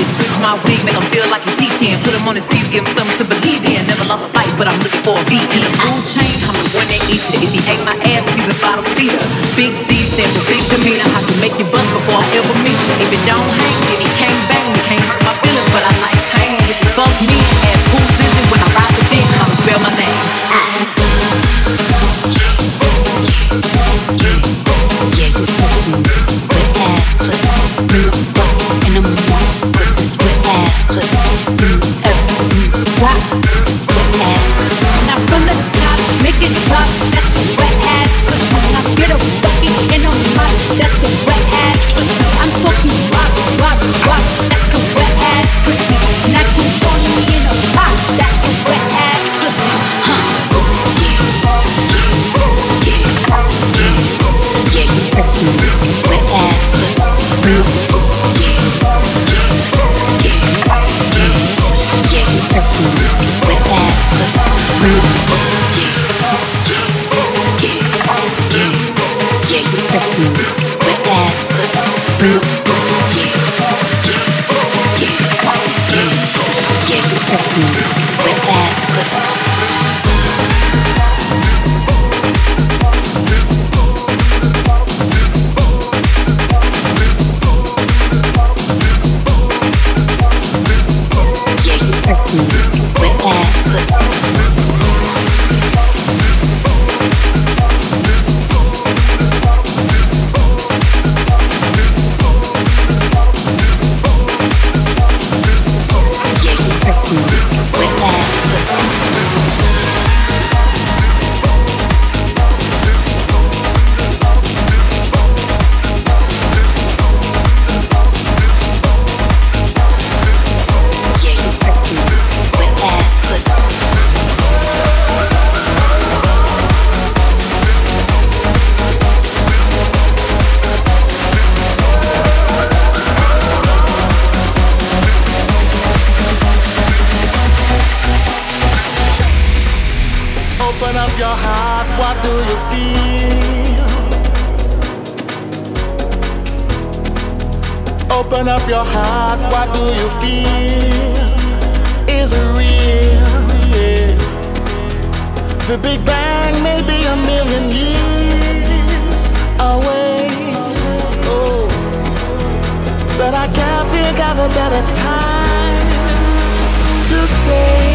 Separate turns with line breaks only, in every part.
shit. Switch my wig, make him feel like a G10. Put him on his knees, give him something to believe in. Never lost a fight, but I'm looking for a beat. In a food chain, I'm the one that eats it. If he ate my ass, he's a bottom feeder. Big D stand for big demeanor. I can make you bust before I ever meet you. If it don't hang, then he can't the
Big Bang may be a million years away. Oh, but I can't think of a better time to say.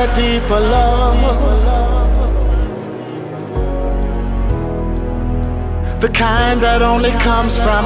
A deeper love. The kind that only comes from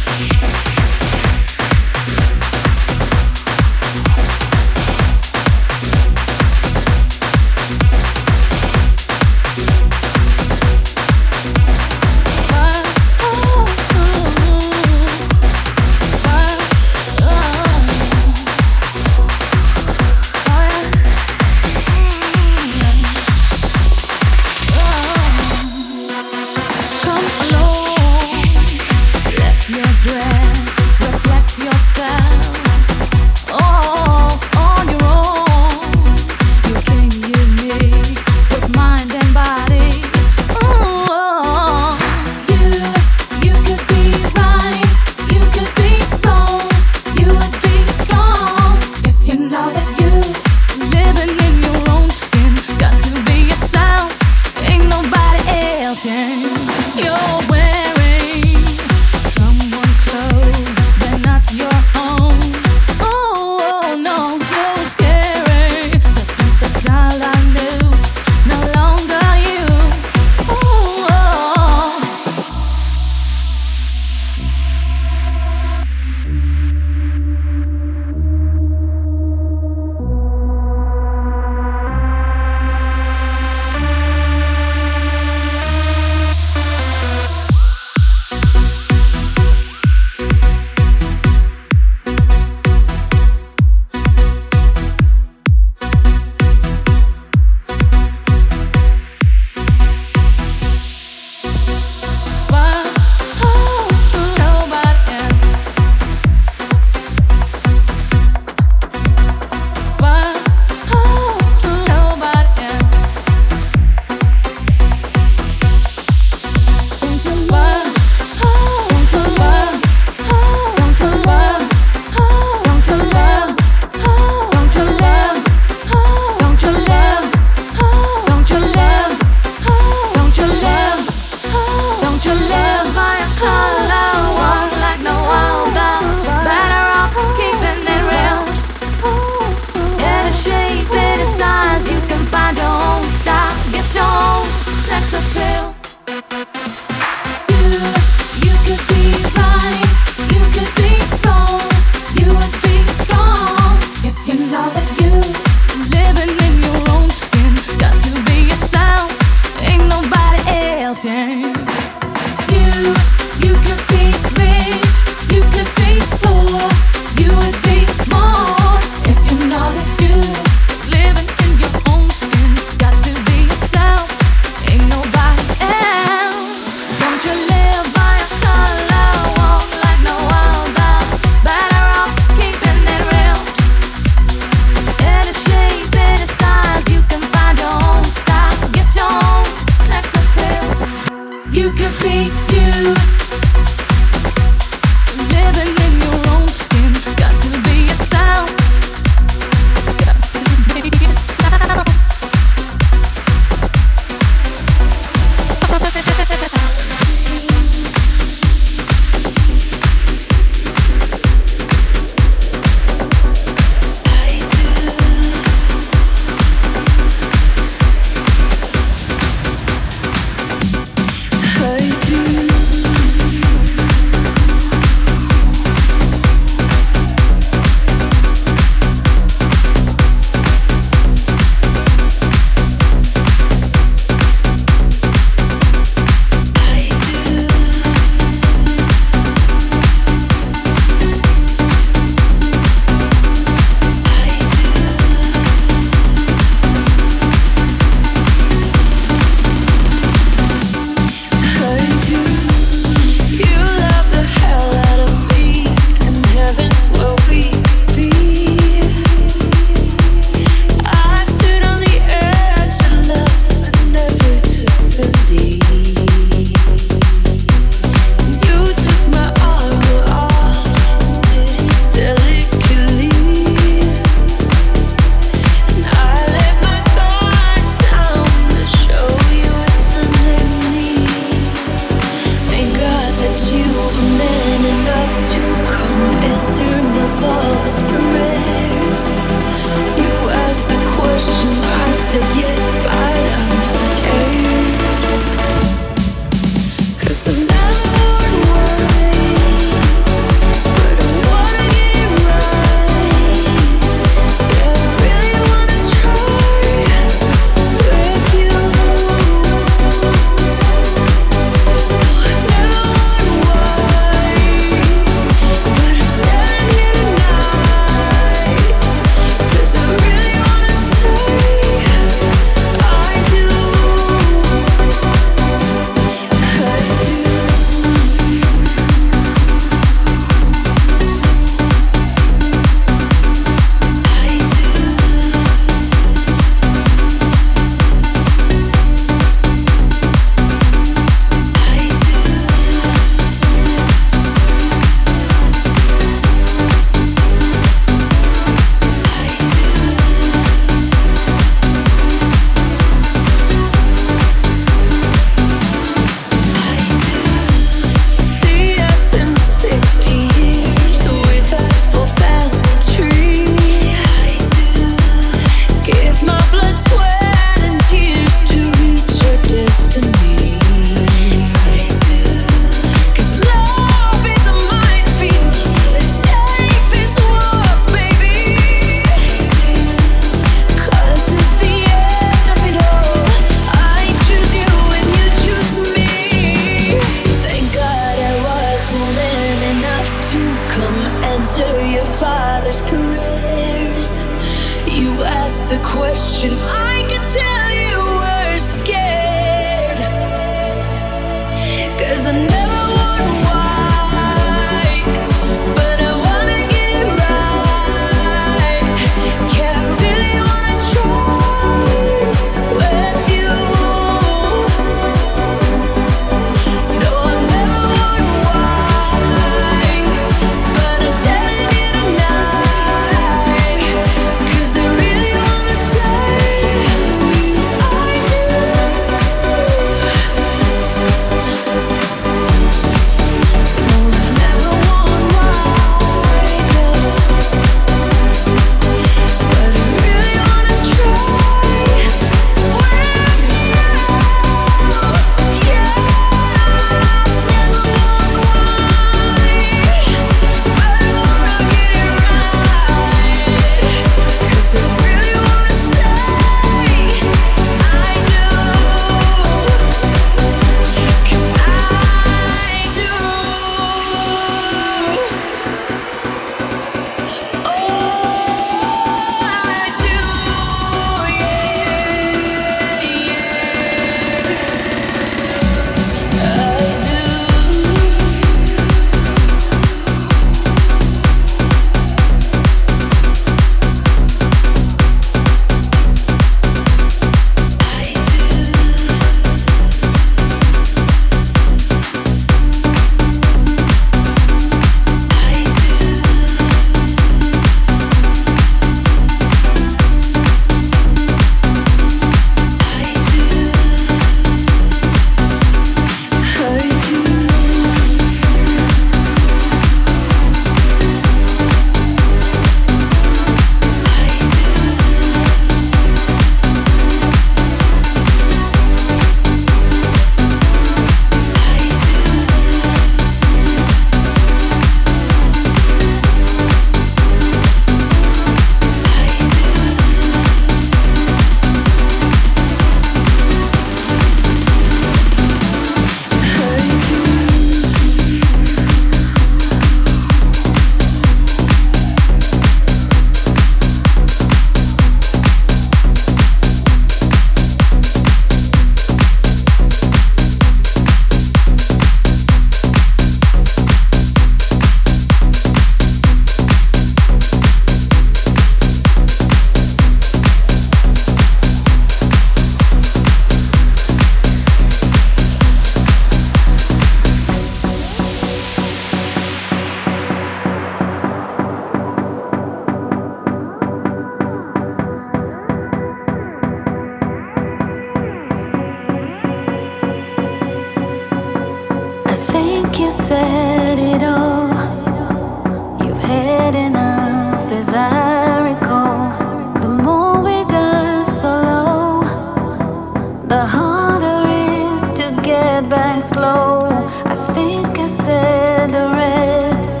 back slow. I think I said the
rest.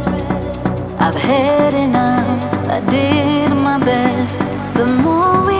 I've had enough. I
did my best. The
more we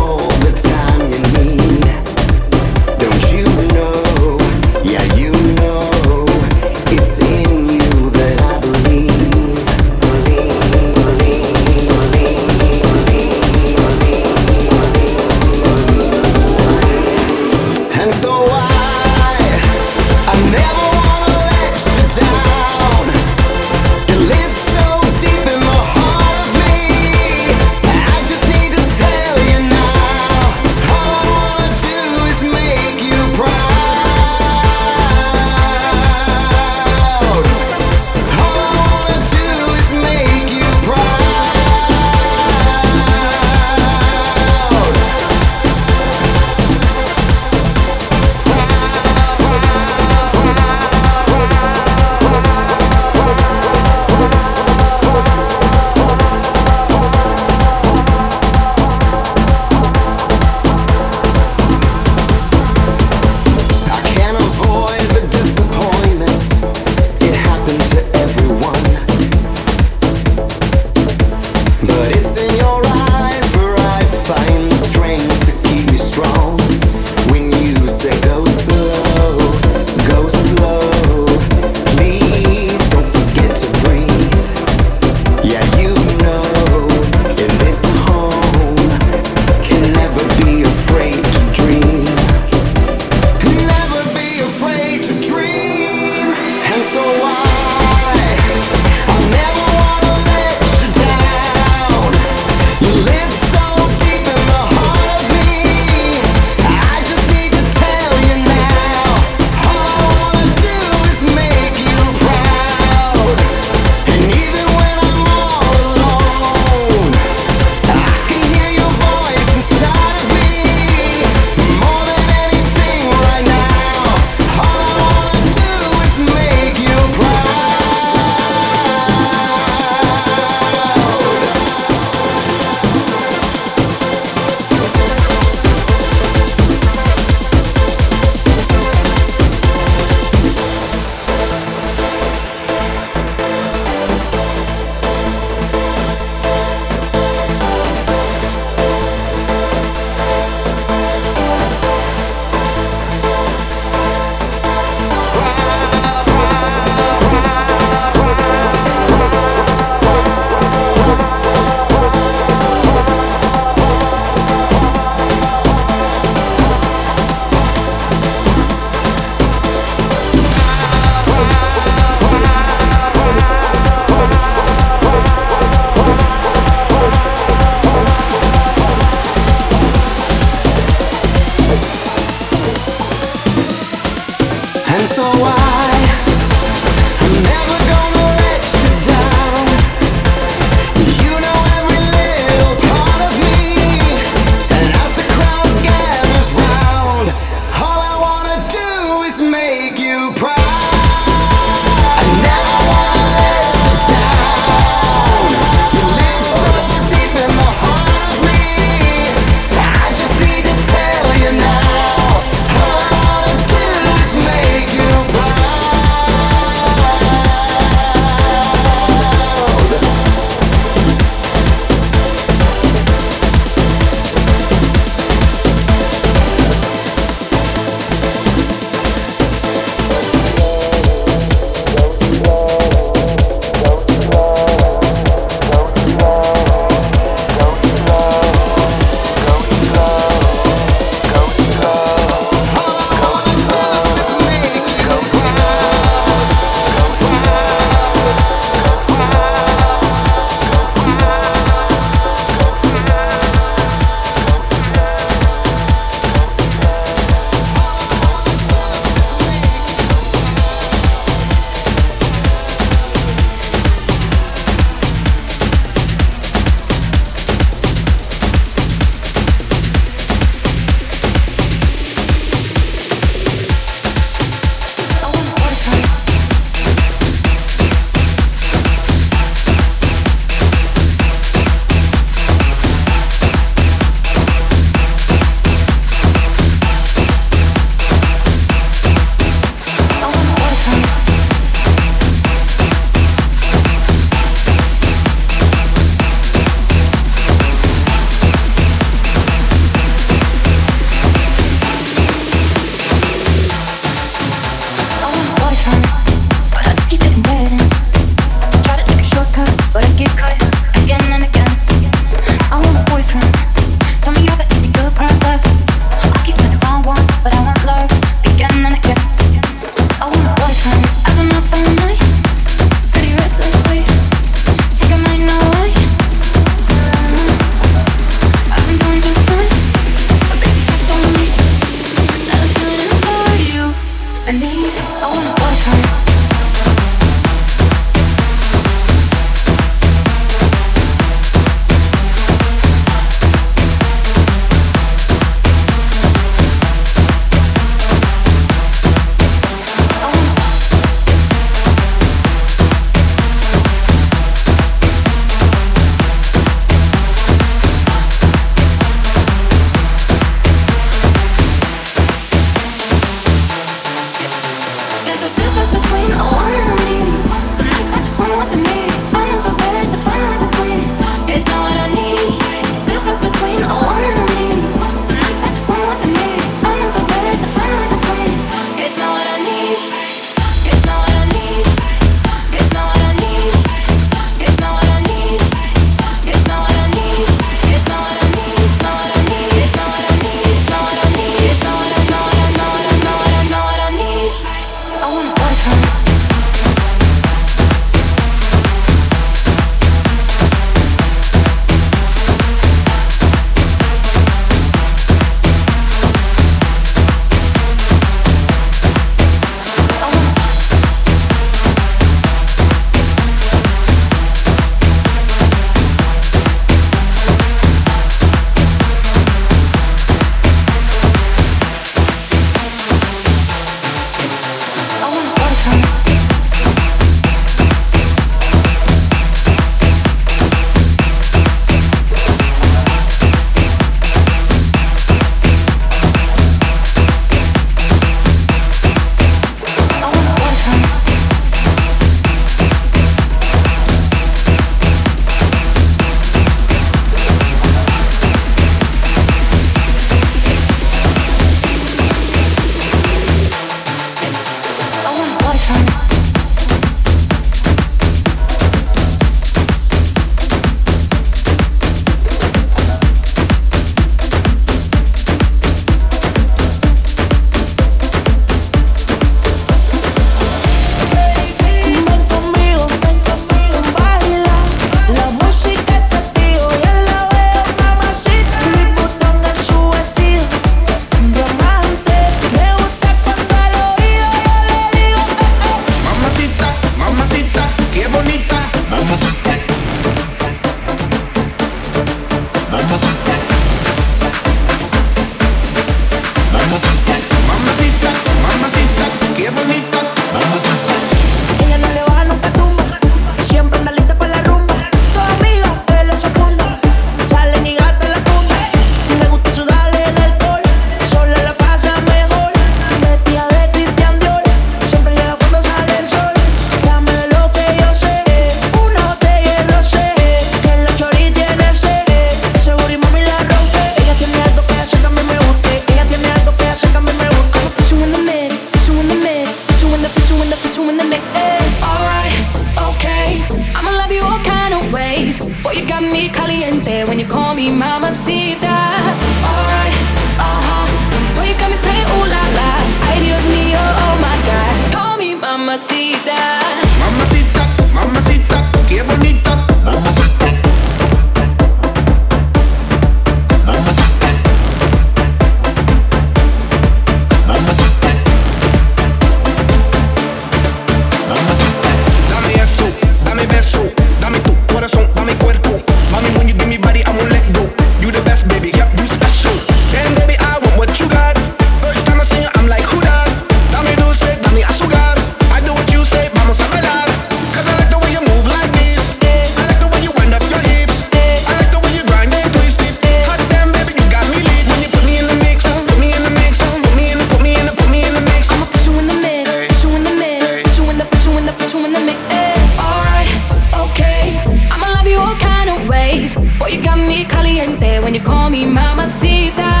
call me mamacita.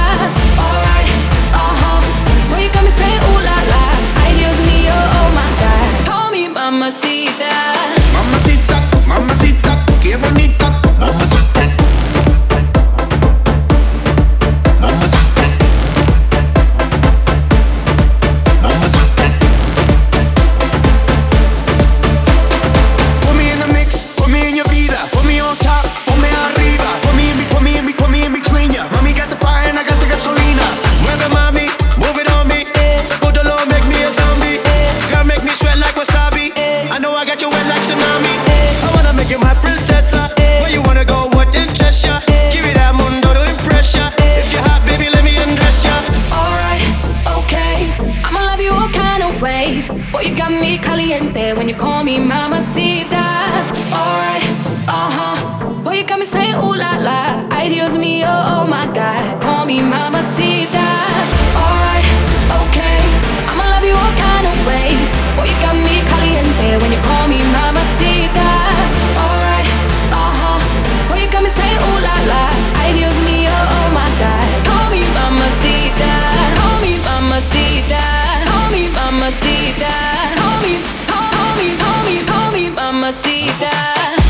Mamacita.
Me,
call me mamacita. Mamacita.